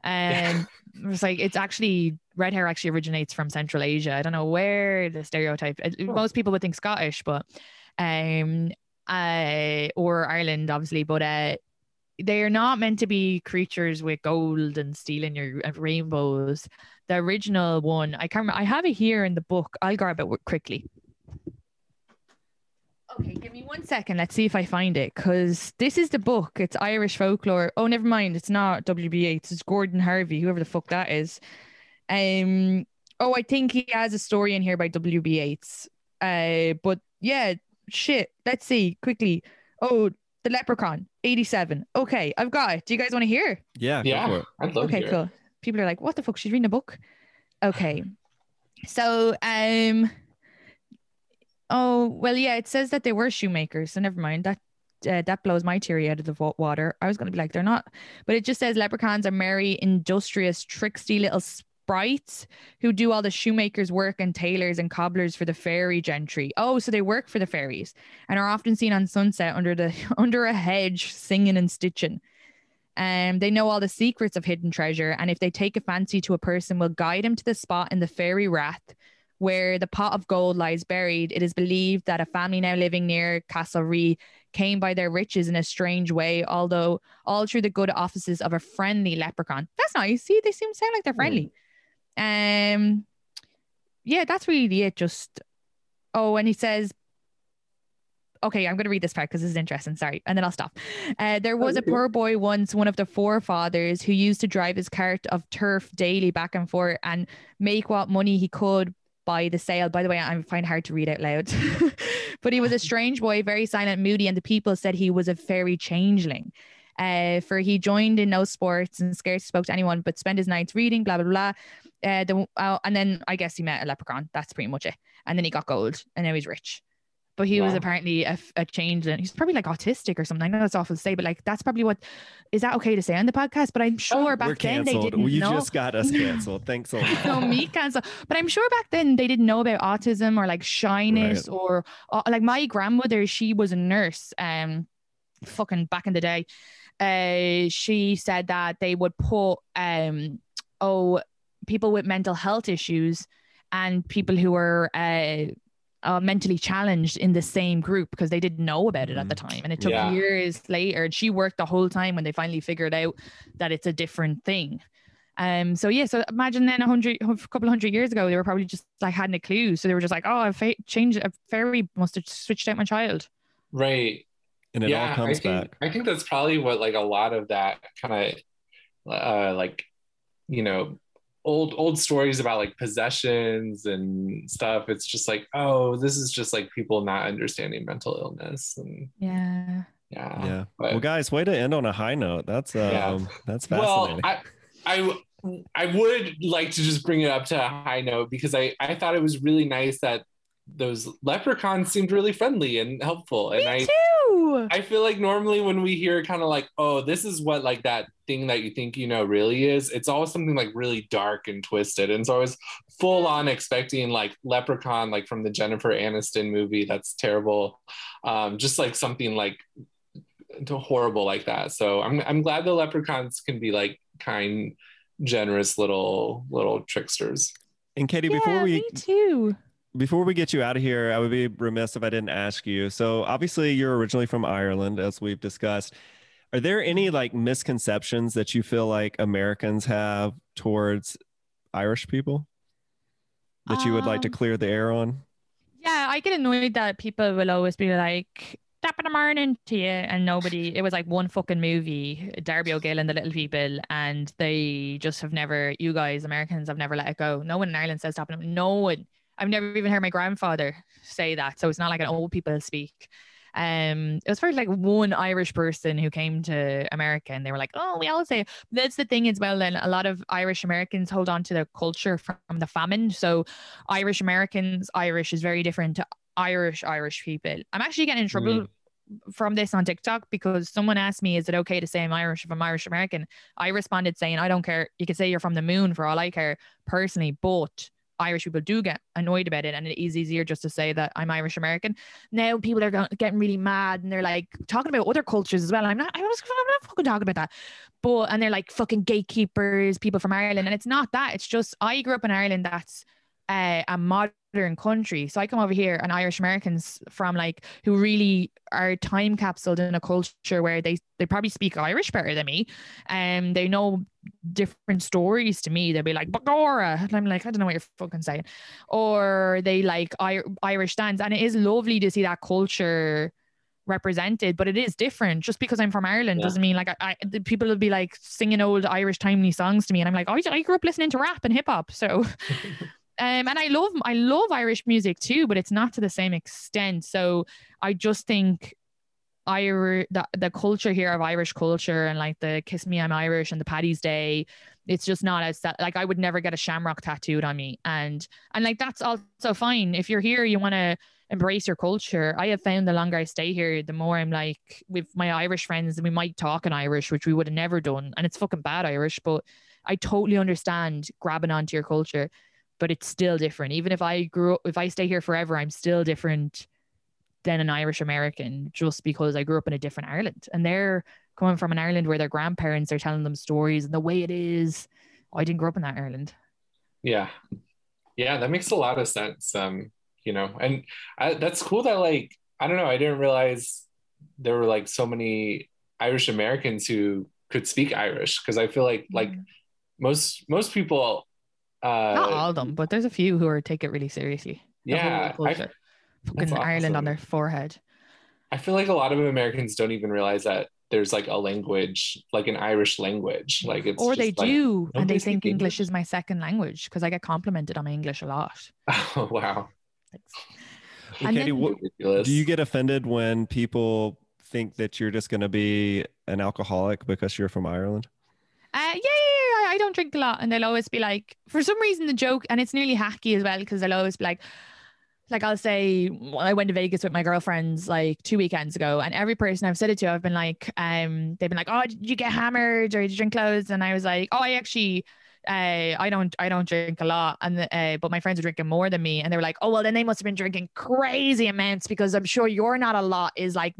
Um [LAUGHS] it's like it's actually red hair actually originates from Central Asia. I don't know where the stereotype most people would think Scottish, but um uh or Ireland obviously, but uh they are not meant to be creatures with gold and stealing your uh, rainbows. The original one, I can't remember. I have it here in the book. I'll grab it quickly. Okay, give me one second. Let's see if I find it because this is the book. It's Irish folklore. Oh, never mind. It's not WB. It's Gordon Harvey, whoever the fuck that is. Um. Oh, I think he has a story in here by WB Yeats. Uh, but yeah, shit. Let's see quickly. Oh, the Leprechaun, eighty-seven. Okay, I've got it. Do you guys want to hear? Yeah, go for Yeah, it. I'd love okay, to hear. cool. People are like, "What the fuck? She's reading a book." Okay, so um, oh well, yeah. It says that they were shoemakers, so never mind. That uh, that blows my theory out of the wa- water. I was gonna be like, they're not, but it just says leprechauns are merry, industrious, tricksy little sprites who do all the shoemakers' work and tailors and cobblers for the fairy gentry. Oh, so they work for the fairies and are often seen on sunset under the [LAUGHS] under a hedge, singing and stitching. Um, they know all the secrets of hidden treasure, and if they take a fancy to a person, will guide him to the spot in the fairy rath where the pot of gold lies buried. It is believed that a family now living near Castlerea came by their riches in a strange way, although all through the good offices of a friendly leprechaun. That's nice. See, they seem to sound like they're friendly. Um, yeah, that's really it. Just oh, and he says okay, I'm going to read this part because this is interesting. Sorry. And then I'll stop. Uh, there was a poor boy once, one of the forefathers, who used to drive his cart of turf daily back and forth and make what money he could by the sale. By the way, I find it hard to read out loud. [LAUGHS] but he was a [LAUGHS] strange boy, very silent, moody, and the people said he was a fairy changeling. Uh, for he joined in no sports and scarce spoke to anyone, but spent his nights reading, blah blah blah. Uh, the, uh, and then I guess he met a leprechaun. That's pretty much it. And then he got gold, and now he's rich. but he was apparently a, a change and he's probably like autistic or something. I know that's awful to say, but like that's probably what is that okay to say on the podcast? But I'm sure back We're then they didn't You know. just got us canceled. Thanks a [LAUGHS] lot. no, me cancel. But I'm sure back then they didn't know about autism or like shyness or uh, like my grandmother, she was a nurse. Um, fucking back in the day, uh, she said that they would put um, oh, people with mental health issues and people who were uh. Uh, mentally challenged in the same group because they didn't know about it at the time and it took Yeah. years later and she worked the whole time when they finally figured out that it's a different thing um, so yeah, so imagine then a hundred, a couple of hundred years ago, they were probably just like hadn't a clue. So they were just like, oh, fa- changed, a fairy must have switched out my child. Right. And it yeah, all comes I think, back. I think that's probably what like a lot of that kind of uh like you know old old stories about like possessions and stuff. It's just like, oh, this is just like people not understanding mental illness and Yeah. yeah. Yeah. but- Well, guys, way to end on a high note. That's um, Yeah. that's Well, fascinating. I, I I would like to just bring it up to a high note because I I thought it was really nice that those leprechauns seemed really friendly and helpful and Me I too. I feel like normally when we hear kind of like, oh, this is what like that thing that you think you know really is, it's always something like really dark and twisted. And so I was full on expecting like Leprechaun, like from the Jennifer Aniston movie, that's terrible. Um, just like something like horrible like that. So I'm I'm glad the leprechauns can be like kind, generous little little tricksters. and Katie, yeah, before we me too. Before we get you out of here, I would be remiss if I didn't ask you. So obviously you're originally from Ireland, as we've discussed. Are there any like misconceptions that you feel like Americans have towards Irish people that you would like to Um, clear the air on? Yeah, I get annoyed that people will always be like, "Top of the morning to you," and nobody. It was like one fucking movie, Darby O'Gill and the Little People, and they just have never. You guys, Americans, have never let it go. No one in Ireland says "top of the-" No one. I've never even heard my grandfather say that, so it's not like an old people speak. Um, it was for like one Irish person who came to America, and they were like, "Oh, we all say." That's the thing as well. Then a lot of Irish Americans hold on to their culture from the famine, so Irish Americans, Irish is very different to Irish Irish people. I'm actually getting in trouble from this on TikTok because someone asked me, "Is it okay to say I'm Irish if I'm Irish American?" I responded saying, "I don't care. You can say you're from the moon for all I care personally, but." Irish people do get annoyed about it, and it is easier just to say that I'm Irish American. Now people are getting really mad, and they're like talking about other cultures as well. I'm not. I was. I'm not fucking talking about that. But and they're like fucking gatekeepers, people from Ireland, and it's not that. It's just I grew up in Ireland. That's uh, a modern country. So I come over here and Irish Americans from like who really are time capsuled in a culture where they they probably speak Irish better than me. and Um, they know different stories to me. They'll be like Bagora. And I'm like, I don't know what you're fucking saying. Or they like I- Irish dance. And it is lovely to see that culture represented, but it is different. Just because I'm from Ireland Yeah. doesn't mean like I, I the people will be like singing old Irish timely songs to me, and I'm like, oh, I grew up listening to rap and hip hop, so. [LAUGHS] Um, and I love I love Irish music too, but it's not to the same extent. So I just think Irish the, the culture here of Irish culture and like the Kiss Me I'm Irish and the Paddy's Day, it's just not as like I would never get a shamrock tattooed on me. And and like that's also fine. If you're here, you want to embrace your culture. I have found the longer I stay here, the more I'm like with my Irish friends and we might talk in Irish, which we would have never done. And it's fucking bad Irish, but I totally understand grabbing onto your culture but it's still different. Even if I grew up, if I stay here forever, I'm still different than an Irish American just because I grew up in a different Ireland. And they're coming from an Ireland where their grandparents are telling them stories and the way it is. I didn't grow up in that Ireland. Yeah. Yeah, that makes a lot of sense. Um, you know, and I, that's cool that like I don't know, I didn't realize there were like so many Irish Americans who could speak Irish because I feel like like most most people uh Not all of them, but there's a few who are take it really seriously. The yeah, I, culture. Fucking Ireland on their forehead. I feel like a lot of Americans don't even realize that there's like a language, like an Irish language. Like it's or they like- do, and they they think English English? is my second language because I get complimented on my English a lot. [LAUGHS] Oh wow. Thanks. [LAUGHS] And Katie, then- what, do you get offended when people think that you're just going to be an alcoholic because you're from Ireland? Uh, yeah, yeah, yeah, I don't drink a lot, and they'll always be like, for some reason, the joke, and it's nearly hacky as well, because they'll always be like, like I'll say I went to Vegas with my girlfriends like two weekends ago, and every person I've said it to, I've been like, um, they've been like, oh, did you get hammered or did you drink loads? And I was like, oh, I actually uh, I don't I don't drink a lot, and uh, but my friends are drinking more than me, and they were like, oh well, then they must have been drinking crazy amounts because I'm sure you're not a lot is like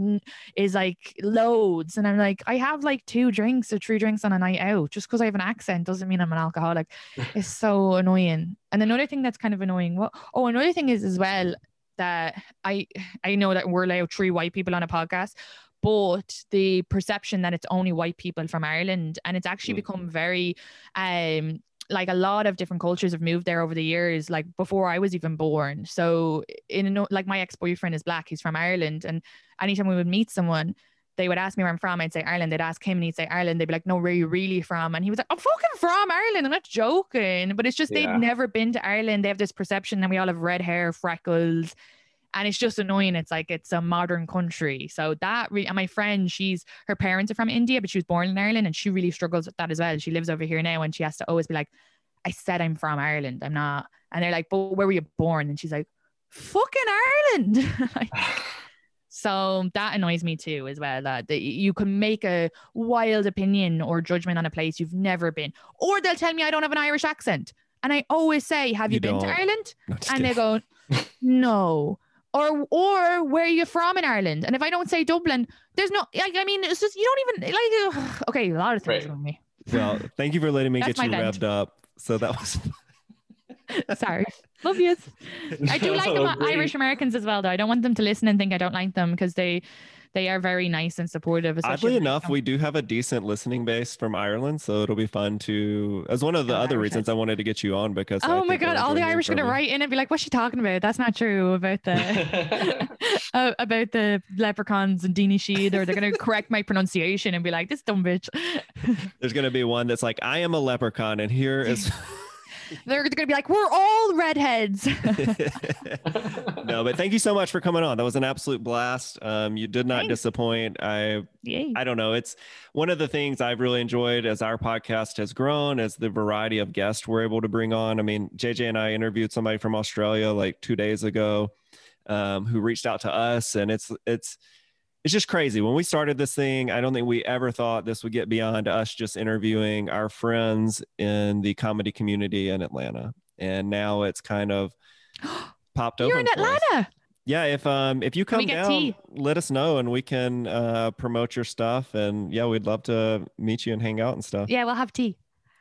is like loads, and I'm like, I have like two drinks or three drinks on a night out. Just because I have an accent doesn't mean I'm an alcoholic. [LAUGHS] it's so annoying. And another thing that's kind of annoying. What? Oh, another thing is as well that I I know that we're like three white people on a podcast, but the perception that it's only white people from Ireland and it's actually mm. become very um like a lot of different cultures have moved there over the years like before I was even born so in a, like my ex-boyfriend is black he's from Ireland and anytime we would meet someone they would ask me where I'm from I'd say Ireland they'd ask him and he'd say Ireland they'd be like no where are you really from and he was like I'm fucking from Ireland I'm not joking but it's just yeah. they'd never been to Ireland they have this perception that we all have red hair freckles and it's just annoying. It's like it's a modern country. So that re- and my friend, she's her parents are from India, but she was born in Ireland, and she really struggles with that as well. She lives over here now, and she has to always be like, "I said I'm from Ireland. I'm not." And they're like, "But where were you born?" And she's like, "Fucking Ireland." [LAUGHS] like, [SIGHS] so that annoys me too, as well. That, that you can make a wild opinion or judgment on a place you've never been, or they'll tell me I don't have an Irish accent. And I always say, Have you, you been don't. to Ireland? And kidding. they go, [LAUGHS] No or or where are you from in Ireland? And if I don't say Dublin, there's no like I mean it's just you don't even like ugh, okay, a lot of things right. on me. Well, thank you for letting me get you revved up. So that was [LAUGHS] [LAUGHS] Sorry. Love you. I do like them Irish Americans as well though. I don't want them to listen and think I don't like them because they they are very nice and supportive. Oddly enough, we do have a decent listening base from Ireland, so it'll be fun to. As one of the other Irish reasons I wanted to get you on because. Oh my god! All the Irish are gonna write in and be like, "What's she talking about? That's not true about the [LAUGHS] [LAUGHS] uh, about the leprechauns and Daoine Or they're gonna [LAUGHS] correct my pronunciation and be like, "This dumb bitch." There's gonna be one that's like, "I am a leprechaun, and here is." They're going to be like, we're all redheads. [LAUGHS] no, but thank you so much for coming on. That was an absolute blast. Um, you did not Thanks. disappoint. I, Yay. I don't know. It's one of the things I've really enjoyed as our podcast has grown, as the variety of guests we're able to bring on. I mean, JJ and I interviewed somebody from Australia like two days ago, um, who reached out to us, and it's it's it's just crazy. When we started this thing, I don't think we ever thought this would get beyond us just interviewing our friends in the comedy community in Atlanta. And now it's kind of [GASPS] popped You're open. You're in Atlanta. Yeah, if um if you come down, tea? let us know and we can uh promote your stuff and yeah, we'd love to meet you and hang out and stuff. Yeah, we'll have tea.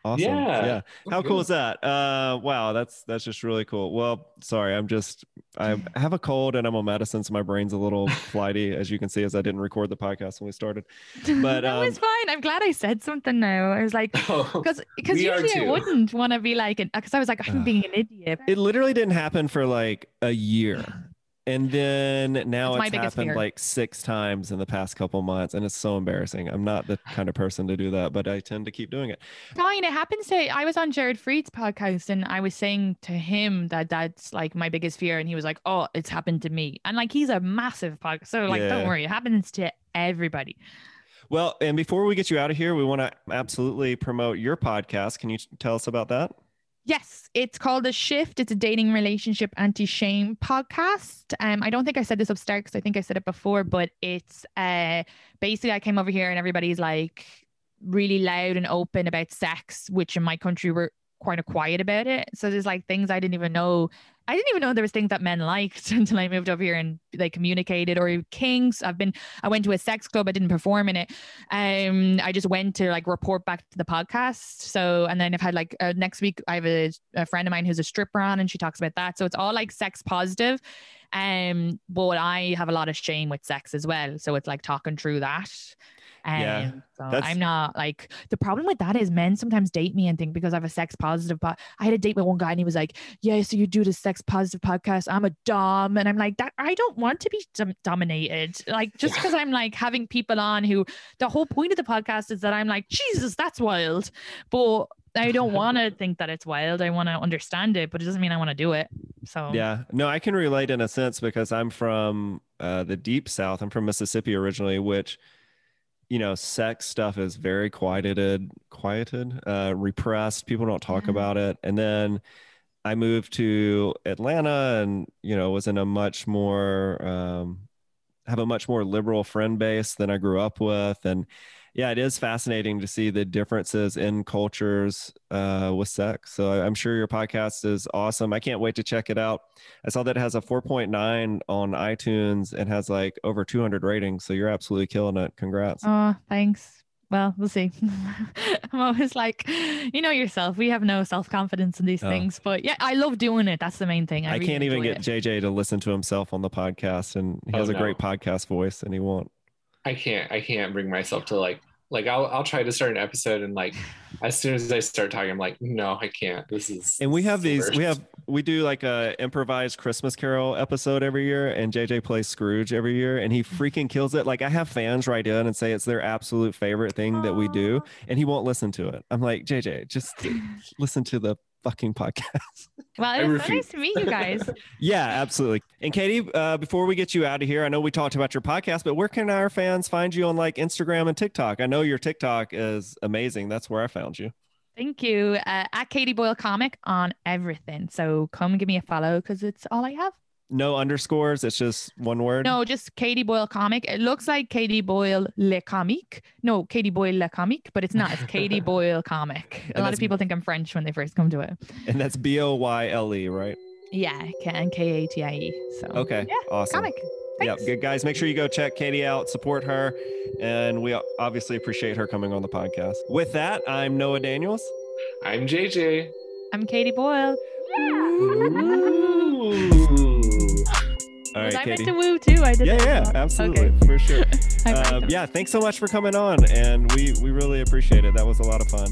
Awesome. Yeah. yeah. How cool is that? Uh, wow. That's, that's just really cool. Well, sorry. I'm just, I have a cold and I'm on medicine. So my brain's a little [LAUGHS] flighty, as you can see, as I didn't record the podcast when we started, but [LAUGHS] that um, was fine. I'm glad I said something now. I was like, [LAUGHS] because, because usually I wouldn't want to be like, because I was like, I'm being [SIGHS] an idiot. It literally didn't happen for like a year and then now it's, it's happened fear. like six times in the past couple months and it's so embarrassing. I'm not the kind of person to do that but i tend to keep doing it. Fine it happens to i was on jared freid's podcast and i was saying to him that that's like my biggest fear and he was like oh it's happened to me. And like he's a massive podcast so like yeah. don't worry it happens to everybody. Well and before we get you out of here we want to absolutely promote your podcast. Can you tell us about that Yes, it's called The Shift. It's a dating relationship anti shame podcast. Um, I don't think I said this upstairs because I think I said it before, but it's uh basically I came over here and everybody's like really loud and open about sex, which in my country we're of quiet about it. So there's like things I didn't even know. I didn't even know there was things that men liked [LAUGHS] until I moved over here and they communicated or kinks. I've been I went to a sex club, I didn't perform in it. Um I just went to like report back to the podcast. So and then I've had like uh, next week I have a, a friend of mine who's a stripper on and she talks about that. So it's all like sex positive. Um but I have a lot of shame with sex as well. So it's like talking through that. Um, yeah, so I'm not like the problem with that is men sometimes date me and think because I have a sex positive. But I had a date with one guy and he was like, "Yeah, so you do the sex positive podcast? I'm a dom," and I'm like, "That I don't want to be dom- dominated. Like just because I'm like having people on who the whole point of the podcast is that I'm like, Jesus, that's wild, but I [LAUGHS] don't want to think that it's wild. I want to understand it, but it doesn't mean I want to do it. So yeah, no, I can relate in a sense because I'm from uh, the deep South. I'm from Mississippi originally, which you know, sex stuff is very quieted, quieted, uh, repressed. People don't talk mm-hmm. about it. And then I moved to Atlanta and, you know, was in a much more, um, have a much more liberal friend base than I grew up with. And yeah, it is fascinating to see the differences in cultures uh, with sex. So I'm sure your podcast is awesome. I can't wait to check it out. I saw that it has a 4.9 on iTunes and has like over 200 ratings. So you're absolutely killing it. Congrats. Oh, thanks well, we'll see. [LAUGHS] I'm always like, you know yourself. We have no self confidence in these oh. things, but yeah, I love doing it. That's the main thing. I, I really can't even get it. JJ to listen to himself on the podcast, and he oh, has a no. great podcast voice, and he won't. I can't. I can't bring myself to like like I'll I'll try to start an episode and like as soon as I start talking, I'm like, no, I can't. This is and we have these we have we do like a improvised Christmas Carol episode every year, and JJ plays Scrooge every year, and he freaking kills it. Like I have fans write in and say it's their absolute favorite thing that we do, and he won't listen to it. I'm like, JJ, just listen to the fucking podcast. [LAUGHS] Well, it was so nice to meet you guys. [LAUGHS] yeah, absolutely. And Katie, uh, before we get you out of here, I know we talked about your podcast, but where can our fans find you on like Instagram and TikTok? I know your TikTok is amazing. That's where I found you. Thank you. Uh, at Katie Boyle Comic on everything. So come give me a follow because it's all I have no underscores. It's just one word. No, just Katie Boyle comic. It looks like Katie Boyle le comic. No, Katie Boyle le comic, but it's not. It's Katie [LAUGHS] Boyle comic. A lot of people think I'm French when they first come to it. And that's B O Y L E, right? Yeah, and K A T I E. So okay, yeah, awesome. Comic. Yeah, good guys. Make sure you go check Katie out, support her, and we obviously appreciate her coming on the podcast. With that, I'm Noah Daniels. I'm JJ. I'm Katie Boyle. All right, I Katie. meant to woo too. I did. Yeah, yeah, absolutely, okay. for sure. [LAUGHS] um, yeah, thanks so much for coming on, and we we really appreciate it. That was a lot of fun.